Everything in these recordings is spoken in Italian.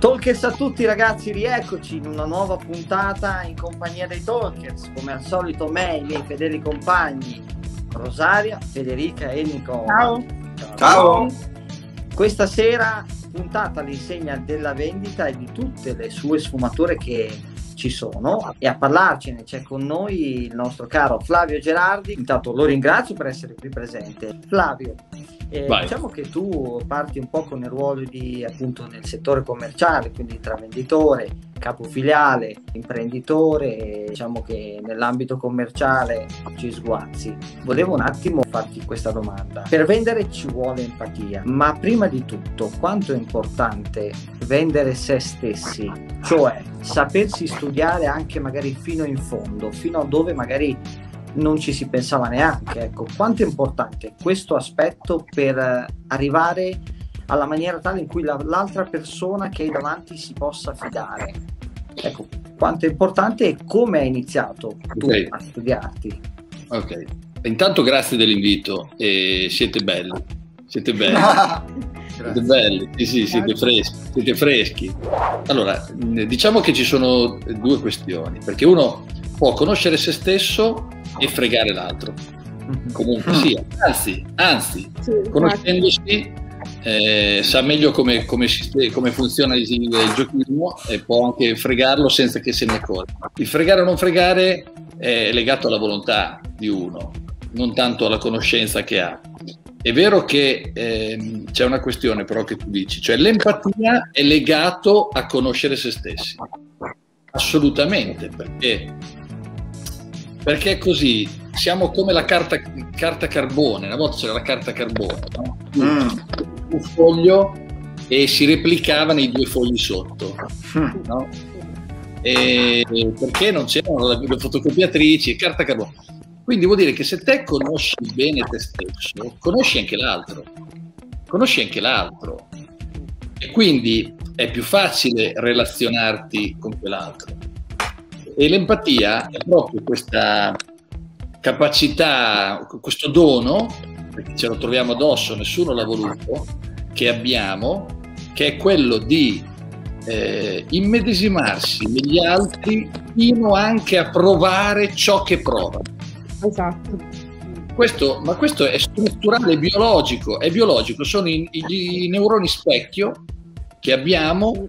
Talkers a tutti ragazzi, rieccoci in una nuova puntata in compagnia dei Talkers, come al solito me, i miei fedeli compagni Rosaria, Federica e Nicola. Ciao. Ciao. Ciao. Questa sera puntata all'insegna della vendita e di tutte le sue sfumature che ci sono e a parlarcene c'è con noi il nostro caro Flavio Gerardi. Intanto lo ringrazio per essere qui presente. Flavio, eh, diciamo che tu parti un po' con il ruolo di appunto nel settore commerciale, quindi tra venditore, capo filiale, imprenditore, diciamo che nell'ambito commerciale ci sguazzi. Volevo un attimo farti questa domanda. Per vendere ci vuole empatia, ma prima di tutto quanto è importante vendere se stessi, cioè sapersi studiare anche magari fino in fondo, fino a dove magari non ci si pensava neanche. Ecco, quanto è importante questo aspetto per arrivare alla maniera tale in cui la, l'altra persona che hai davanti si possa fidare. Ecco, quanto è importante e come hai iniziato tu okay. a studiarti. Ok, intanto grazie dell'invito e siete belli, siete belli. siete belli, sì, sì, siete freschi, siete freschi. Allora, diciamo che ci sono due questioni, perché uno può conoscere se stesso e fregare l'altro. Mhm. Comunque sia, anzi, anzi sì, conoscendosi eh, sa meglio come, come, come, funziona il, il giochino e può anche fregarlo senza che se ne accorga. Il fregare o non fregare è legato alla volontà di uno, non tanto alla conoscenza che ha. È vero che eh, c'è una questione però che tu dici, cioè l'empatia è legato a conoscere se stessi. Assolutamente, perché perché così siamo come la carta, carta carbone, una volta c'era la carta carbone, no? mm. un foglio e si replicava nei due fogli sotto. Mm. No? perché non c'erano le fotocopiatrici e carta carbone. Quindi vuol dire che se te conosci bene te stesso, conosci anche l'altro. Conosci anche l'altro. E quindi è più facile relazionarti con quell'altro. E l'empatia è proprio questa capacità, questo dono, perché ce lo troviamo addosso, nessuno l'ha voluto, che abbiamo, che è quello di eh, immedesimarsi negli altri fino anche a provare ciò che provano. Esatto. Questo, ma questo è strutturale, è biologico, è biologico, sono i, i, i neuroni specchio che abbiamo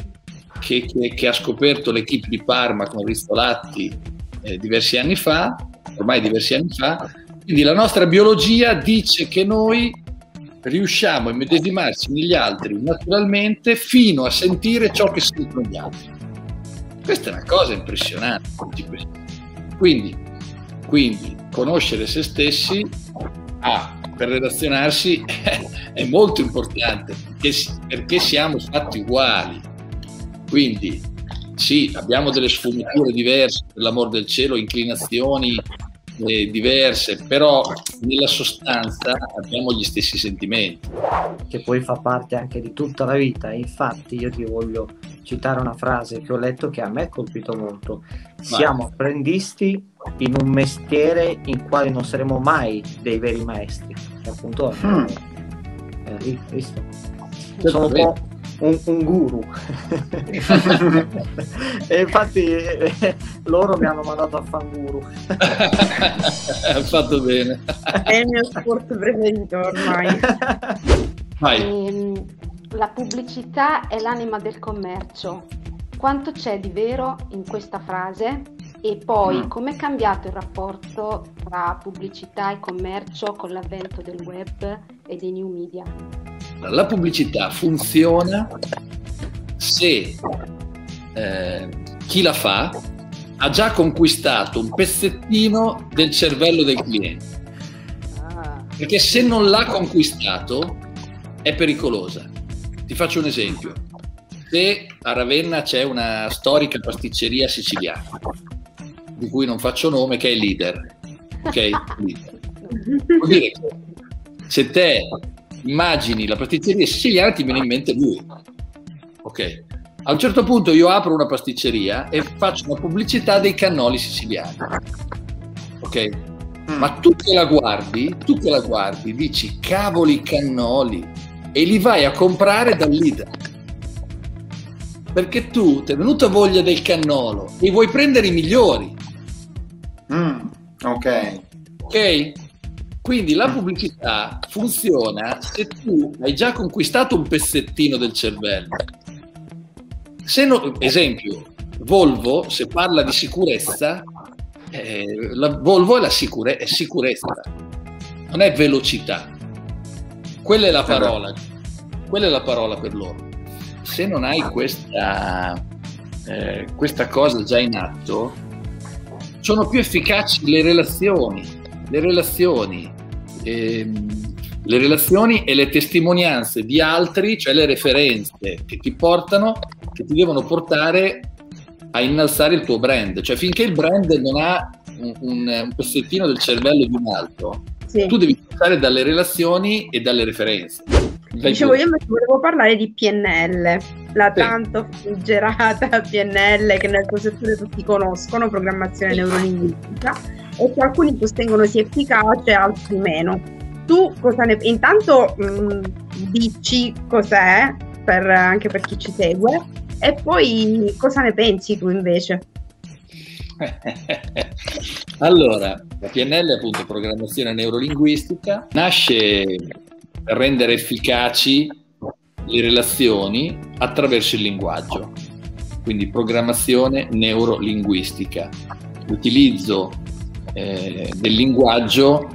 che, che, che ha scoperto l'equipe di Parma con Ristolatti eh, diversi anni fa, ormai diversi anni fa. Quindi la nostra biologia dice che noi riusciamo a immedesimarci negli altri naturalmente fino a sentire ciò che sentono gli altri. Questa è una cosa impressionante. Quindi, quindi conoscere se stessi ah, per relazionarsi è molto importante perché, perché siamo fatti uguali quindi sì, abbiamo delle sfumature diverse, per l'amor del cielo, inclinazioni eh, diverse, però nella sostanza abbiamo gli stessi sentimenti. Che poi fa parte anche di tutta la vita. Infatti io ti voglio citare una frase che ho letto che a me ha colpito molto. Siamo apprendisti in un mestiere in quale non saremo mai dei veri maestri. E appunto hmm. eh, visto? Sono un po' un, un guru. e infatti eh, loro mi hanno mandato a fanguru. ha fatto bene. È il mio sport preferito ormai. Ehm, la pubblicità è l'anima del commercio. Quanto c'è di vero in questa frase? E poi, mm. com'è cambiato il rapporto tra pubblicità e commercio con l'avvento del web e dei new media? La pubblicità funziona se eh, chi la fa ha già conquistato un pezzettino del cervello del cliente. Ah. Perché se non l'ha conquistato è pericolosa. Ti faccio un esempio. Se a Ravenna c'è una storica pasticceria siciliana, di cui non faccio nome, che è leader, ok? Vuol dire che se te immagini la pasticceria siciliana ti viene in mente lui. Ok. A un certo punto io apro una pasticceria e faccio una pubblicità dei cannoli siciliani. Ok? Mm. Ma tu che la guardi, tu che la guardi, dici cavoli cannoli e li vai a comprare dal leader. perché tu ti è venuta voglia del cannolo e vuoi prendere i migliori. Mm, ok. Ok? Quindi la pubblicità funziona se tu hai già conquistato un pezzettino del cervello. Se no, esempio, Volvo, se parla di sicurezza, eh, la Volvo è, la sicure- è sicurezza, non è velocità. Quella è la parola, quella è la parola per loro. Se non hai questa, eh, questa cosa già in atto, sono più efficaci le relazioni, le relazioni, ehm, le relazioni e le testimonianze di altri, cioè le referenze che ti portano, che ti devono portare a innalzare il tuo brand. Cioè finché il brand non ha un, un, pezzettino del cervello di un altro, sì. tu devi passare dalle relazioni e dalle referenze. Vai Dicevo, io volevo parlare di PNL, la tanto famigerata PNL che nel tuo settore tutti conoscono, programmazione neurolinguistica, e che alcuni sostengono sia efficace, altri meno. Tu cosa ne intanto mh, mm, dici cos'è per, anche per chi ci segue e poi cosa ne pensi tu invece? allora, la PNL appunto programmazione neurolinguistica nasce per rendere efficaci le relazioni attraverso il linguaggio, quindi programmazione neurolinguistica. L'utilizzo eh, del linguaggio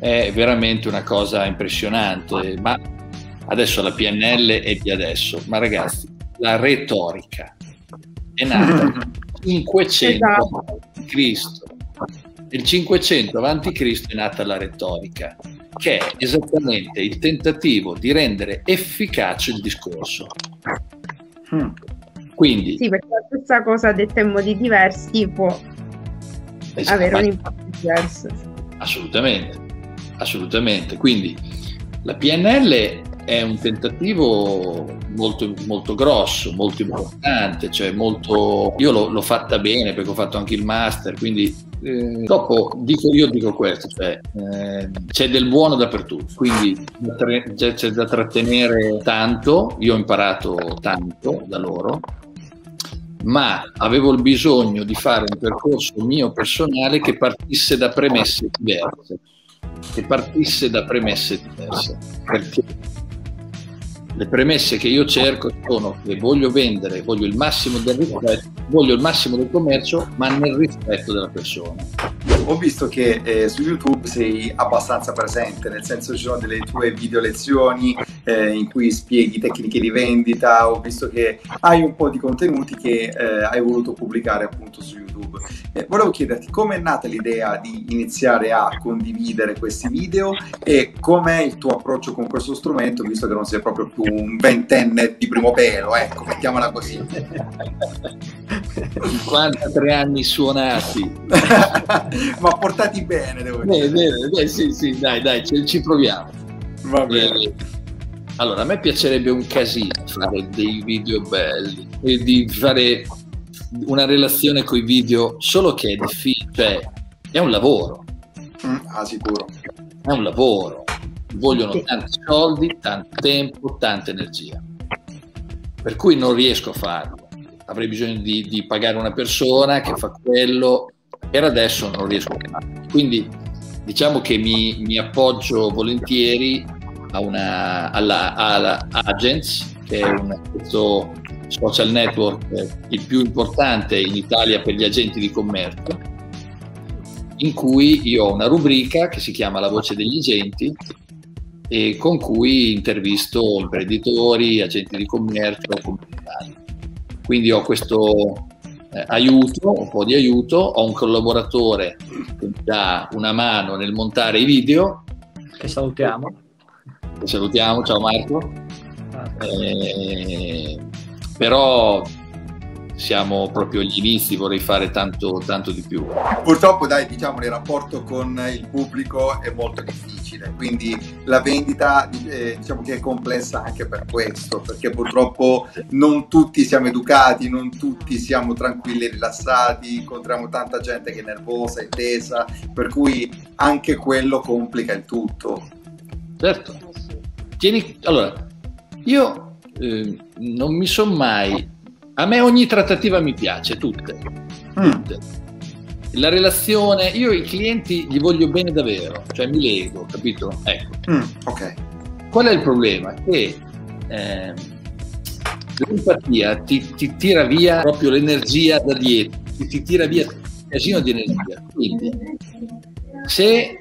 eh, è veramente una cosa impressionante, ma adesso la PNL è di adesso, ma ragazzi, la retorica è nata nel 500 esatto. Cristo. Nel 500 a.C. è nata la retorica, che è esattamente il tentativo di rendere efficace il discorso. Hmm. Quindi, sì, perché la stessa cosa detta in modi diversi può esatto. avere un impatto diverso. Assolutamente, assolutamente. Quindi la PNL è un tentativo molto, molto grosso, molto importante, cioè molto... Io l'ho, l'ho, fatta bene perché ho fatto anche il master, quindi eh, dopo dico, io dico questo, cioè eh, c'è del buono dappertutto, quindi c'è da trattenere tanto, io ho imparato tanto da loro, ma avevo il bisogno di fare un percorso mio personale che partisse da premesse diverse, che partisse da premesse diverse, perché le premesse che io cerco sono che voglio vendere, voglio il massimo del rispetto, voglio il massimo del commercio, ma nel rispetto della persona. Ho visto che eh, su YouTube sei abbastanza presente, nel senso ci sono delle tue video lezioni eh, in cui spieghi tecniche di vendita, ho visto che hai un po' di contenuti che eh, hai voluto pubblicare appunto su YouTube. volevo chiederti come è nata l'idea di iniziare a condividere questi video e com'è il tuo approccio con questo strumento, visto che non sei proprio più un ventenne di primo pelo, ecco, mettiamola così. 53 anni suonati. Ma portati bene, devo dire. Bene, bene, beh, sì, sì, dai, dai, ci, ci proviamo. Va bene. Eh, allora, a me piacerebbe un casino fare dei video belli e di fare una relazione con i video, solo che è difficile, cioè è un lavoro. Mm, ah, sicuro. È un lavoro vogliono sì. tanti soldi, tanto tempo, tanta energia. Per cui non riesco a farlo. Avrei bisogno di, di pagare una persona che fa quello, per adesso non riesco a farlo. Quindi diciamo che mi, mi appoggio volentieri a una, alla, alla Agents, che è un, questo social network il più importante in Italia per gli agenti di commercio, in cui io ho una rubrica che si chiama La voce degli agenti, e con cui intervisto imprenditori, agenti di commercio, comunitari. Quindi ho questo eh, aiuto, un po' di aiuto, ho un collaboratore che mi dà una mano nel montare i video. Che salutiamo. Che salutiamo, ciao Marco. Eh, però siamo proprio agli inizi, vorrei fare tanto, tanto di più. Purtroppo, dai, diciamo, il rapporto con il pubblico è molto difficile, quindi la vendita eh, diciamo che è complessa anche per questo, perché purtroppo non tutti siamo educati, non tutti siamo tranquilli e rilassati, incontriamo tanta gente che è nervosa e tesa, per cui anche quello complica il tutto. Certo. Tieni, allora, io eh, non mi sono mai... A me ogni trattativa mi piace, tutte. Mm. tutte. La relazione, io i clienti gli voglio bene davvero, cioè mi lego, capito? Ecco. Mm, ok. Qual è il problema? Che ehm, l'empatia ti, ti tira via proprio l'energia da dietro, ti, ti tira via un casino di energia. Quindi, se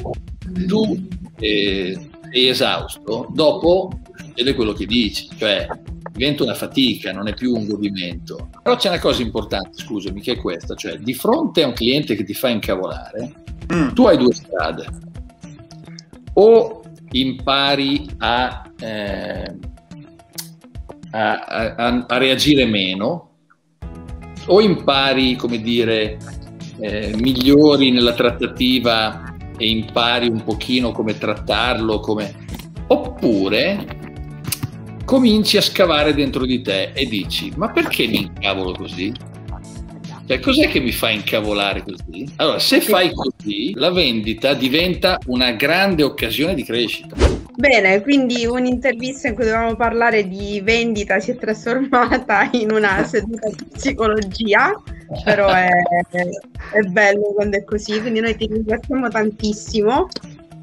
tu eh, sei esausto, dopo succede quello che dici, cioè diventa una fatica, non è più un godimento. Però c'è una cosa importante, scusami, che è questa, cioè di fronte a un cliente che ti fa incavolare, Mm, tu hai due strade. O impari a, eh, a, a- a reagire meno, o impari, come dire, eh, migliori nella trattativa e impari un pochino come trattarlo, come... oppure cominci a scavare dentro di te e dici, ma perché mi incavolo così? Cioè, cos'è che mi fa incavolare così? Allora, se fai così, la vendita diventa una grande occasione di crescita. Bene, quindi un'intervista in cui dovevamo parlare di vendita si è trasformata in una seduta di psicologia, però è, è bello quando è così, quindi noi ti ringraziamo tantissimo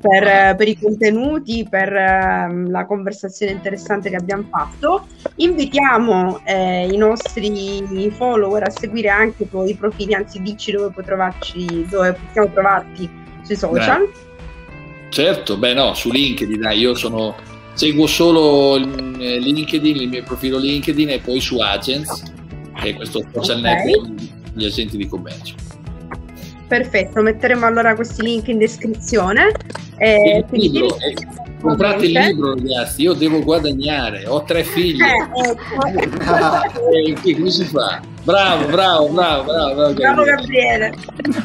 per, per i contenuti, per ehm, la conversazione interessante che abbiamo fatto. Invitiamo eh, i nostri follower a seguire anche i tuoi profili, anzi dici dove trovarci, dove possiamo trovarti sui social. Certo, beh no, su LinkedIn, dai, io sono, seguo solo il eh, LinkedIn, il mio profilo LinkedIn e poi su Agents, che è questo social Ok. network di agenti di commercio. Perfetto, metteremo allora questi link in descrizione. Eh, il quindi libro, ti eh, comprate il libro ragazzi, io devo guadagnare, ho tre figli, Eh, ecco. Eh, come si fa? Bravo, bravo, bravo, bravo. bravo. Gabriele,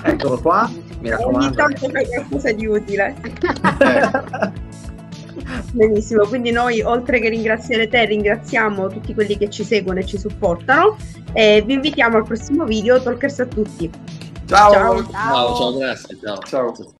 Eccolo qua, mi ogni raccomando. tanto fai qualcosa di utile. Eh, Benissimo, quindi noi oltre che ringraziare te ringraziamo tutti quelli che ci seguono e ci supportano e vi invitiamo al prossimo video, talkers a tutti. ciao. Ciao. Ciao, ciao, grazie, ciao. Ciao.